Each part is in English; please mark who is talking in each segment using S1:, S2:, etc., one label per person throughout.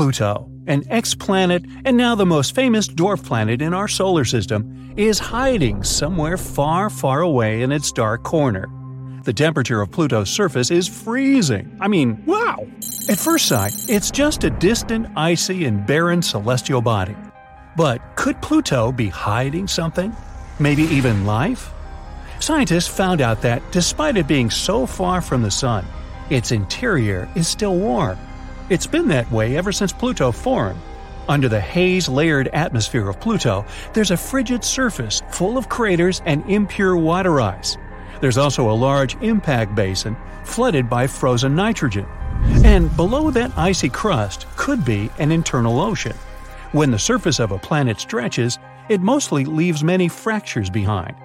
S1: Pluto, an ex-planet and now the most famous dwarf planet in our solar system, is hiding somewhere far, far away in its dark corner. The temperature of Pluto's surface is freezing. I mean, wow! At first sight, it's just a distant, icy, and barren celestial body. But could Pluto be hiding something? Maybe even life? Scientists found out that, despite it being so far from the Sun, its interior is still warm. It's been that way ever since Pluto formed. Under the haze layered atmosphere of Pluto, there's a frigid surface full of craters and impure water ice. There's also a large impact basin flooded by frozen nitrogen. And below that icy crust could be an internal ocean. When the surface of a planet stretches, it mostly leaves many fractures behind.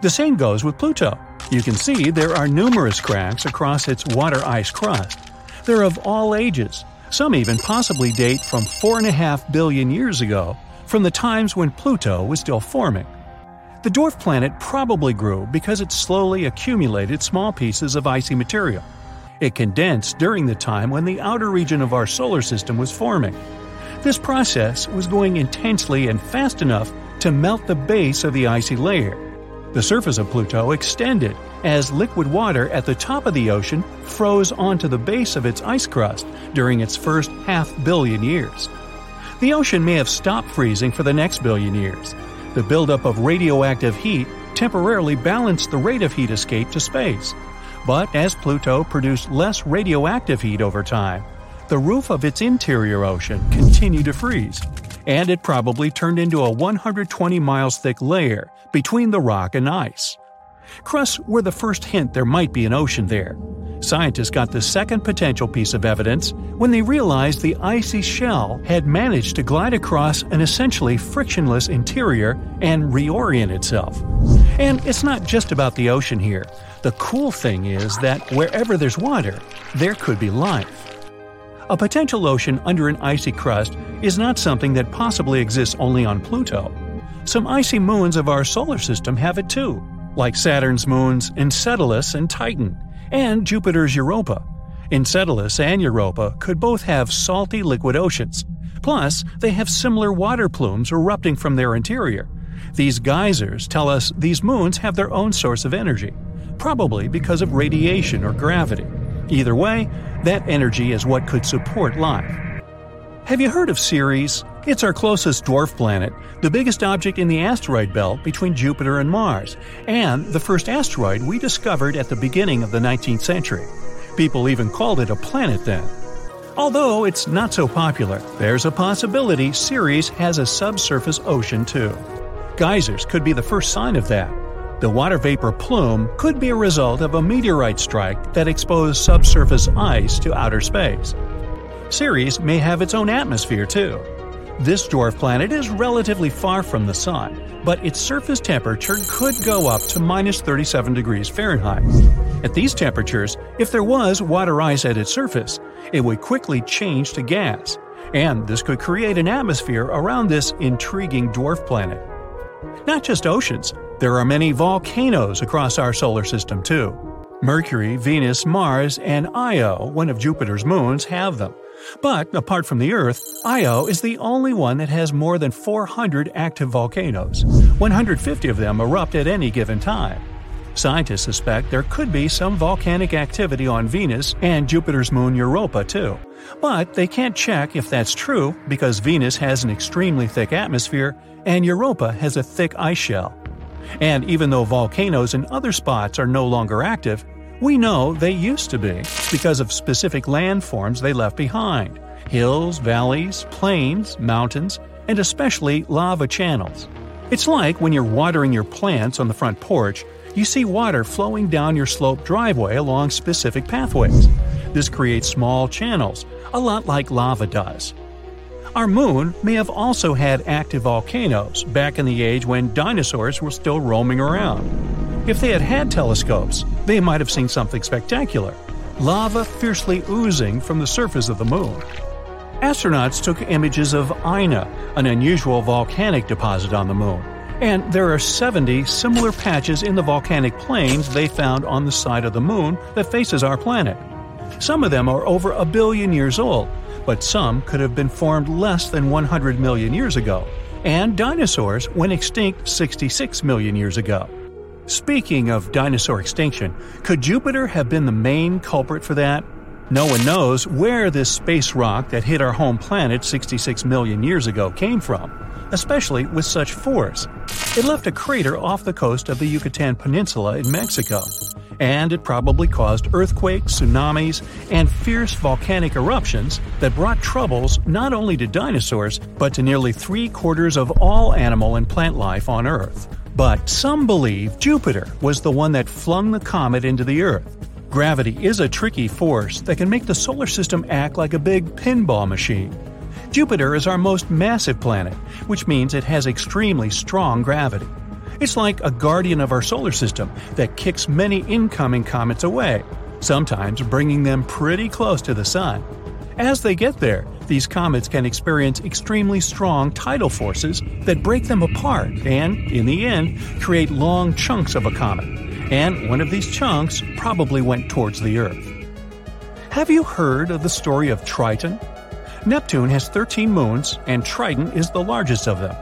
S1: The same goes with Pluto. You can see there are numerous cracks across its water ice crust. They're of all ages, some even possibly date from 4.5 billion years ago, from the times when Pluto was still forming. The dwarf planet probably grew because it slowly accumulated small pieces of icy material. It condensed during the time when the outer region of our solar system was forming. This process was going intensely and fast enough to melt the base of the icy layer. The surface of Pluto extended as liquid water at the top of the ocean froze onto the base of its ice crust during its first half billion years. The ocean may have stopped freezing for the next billion years. The buildup of radioactive heat temporarily balanced the rate of heat escape to space. But as Pluto produced less radioactive heat over time, the roof of its interior ocean continued to freeze, and it probably turned into a 120 miles thick layer between the rock and ice. Crusts were the first hint there might be an ocean there. Scientists got the second potential piece of evidence when they realized the icy shell had managed to glide across an essentially frictionless interior and reorient itself. And it's not just about the ocean here. The cool thing is that wherever there's water, there could be life. A potential ocean under an icy crust is not something that possibly exists only on Pluto. Some icy moons of our solar system have it too, like Saturn's moons Enceladus and Titan, and Jupiter's Europa. Enceladus and Europa could both have salty liquid oceans. Plus, they have similar water plumes erupting from their interior. These geysers tell us these moons have their own source of energy, probably because of radiation or gravity. Either way, that energy is what could support life. Have you heard of Ceres? It's our closest dwarf planet, the biggest object in the asteroid belt between Jupiter and Mars, and the first asteroid we discovered at the beginning of the 19th century. People even called it a planet then. Although it's not so popular, there's a possibility Ceres has a subsurface ocean too. Geysers could be the first sign of that. The water vapor plume could be a result of a meteorite strike that exposed subsurface ice to outer space. Ceres may have its own atmosphere too. This dwarf planet is relatively far from the Sun, but its surface temperature could go up to minus 37 degrees Fahrenheit. At these temperatures, if there was water ice at its surface, it would quickly change to gas, and this could create an atmosphere around this intriguing dwarf planet. Not just oceans, there are many volcanoes across our solar system, too. Mercury, Venus, Mars, and Io, one of Jupiter's moons, have them. But apart from the Earth, Io is the only one that has more than 400 active volcanoes. 150 of them erupt at any given time. Scientists suspect there could be some volcanic activity on Venus and Jupiter's moon Europa too. But they can't check if that's true because Venus has an extremely thick atmosphere and Europa has a thick ice shell. And even though volcanoes in other spots are no longer active, we know they used to be because of specific landforms they left behind hills, valleys, plains, mountains, and especially lava channels. It's like when you're watering your plants on the front porch, you see water flowing down your sloped driveway along specific pathways. This creates small channels, a lot like lava does. Our moon may have also had active volcanoes back in the age when dinosaurs were still roaming around. If they had had telescopes, they might have seen something spectacular lava fiercely oozing from the surface of the moon. Astronauts took images of Ina, an unusual volcanic deposit on the moon, and there are 70 similar patches in the volcanic plains they found on the side of the moon that faces our planet. Some of them are over a billion years old, but some could have been formed less than 100 million years ago, and dinosaurs went extinct 66 million years ago. Speaking of dinosaur extinction, could Jupiter have been the main culprit for that? No one knows where this space rock that hit our home planet 66 million years ago came from, especially with such force. It left a crater off the coast of the Yucatan Peninsula in Mexico, and it probably caused earthquakes, tsunamis, and fierce volcanic eruptions that brought troubles not only to dinosaurs, but to nearly three quarters of all animal and plant life on Earth. But some believe Jupiter was the one that flung the comet into the Earth. Gravity is a tricky force that can make the solar system act like a big pinball machine. Jupiter is our most massive planet, which means it has extremely strong gravity. It's like a guardian of our solar system that kicks many incoming comets away, sometimes bringing them pretty close to the Sun. As they get there, these comets can experience extremely strong tidal forces that break them apart and, in the end, create long chunks of a comet. And one of these chunks probably went towards the Earth. Have you heard of the story of Triton? Neptune has 13 moons, and Triton is the largest of them.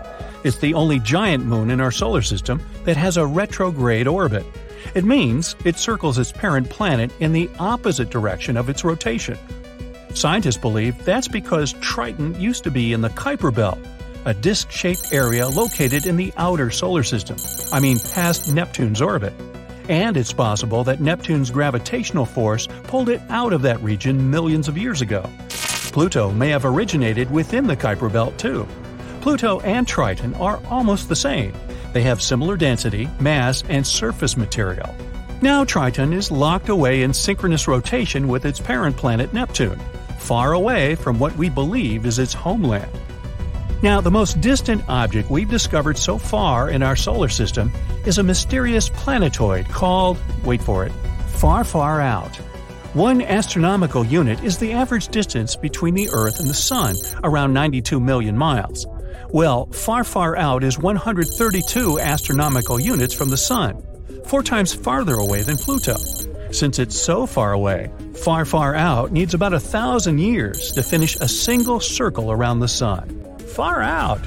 S1: It's the only giant moon in our solar system that has a retrograde orbit. It means it circles its parent planet in the opposite direction of its rotation. Scientists believe that's because Triton used to be in the Kuiper Belt, a disc shaped area located in the outer solar system, I mean, past Neptune's orbit. And it's possible that Neptune's gravitational force pulled it out of that region millions of years ago. Pluto may have originated within the Kuiper Belt, too. Pluto and Triton are almost the same. They have similar density, mass, and surface material. Now Triton is locked away in synchronous rotation with its parent planet Neptune far away from what we believe is its homeland. Now, the most distant object we've discovered so far in our solar system is a mysterious planetoid called, wait for it, Far Far Out. One astronomical unit is the average distance between the Earth and the Sun, around 92 million miles. Well, Far Far Out is 132 astronomical units from the Sun, four times farther away than Pluto. Since it's so far away, Far Far Out needs about a thousand years to finish a single circle around the Sun. Far out!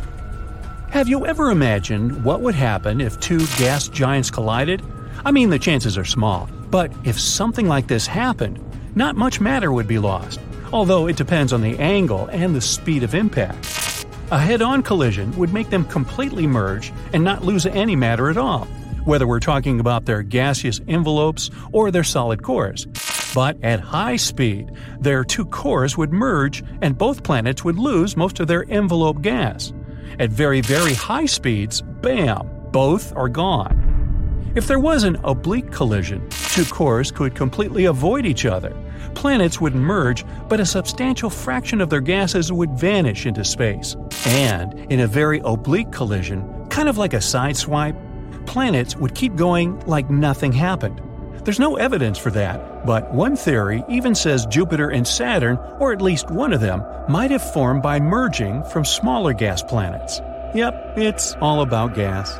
S1: Have you ever imagined what would happen if two gas giants collided? I mean, the chances are small, but if something like this happened, not much matter would be lost, although it depends on the angle and the speed of impact. A head on collision would make them completely merge and not lose any matter at all whether we're talking about their gaseous envelopes or their solid cores. But at high speed, their two cores would merge and both planets would lose most of their envelope gas. At very, very high speeds, bam, both are gone. If there was an oblique collision, two cores could completely avoid each other. Planets would merge, but a substantial fraction of their gases would vanish into space. And in a very oblique collision, kind of like a sideswipe, planets would keep going like nothing happened. There's no evidence for that, but one theory even says Jupiter and Saturn, or at least one of them, might have formed by merging from smaller gas planets. Yep, it's all about gas.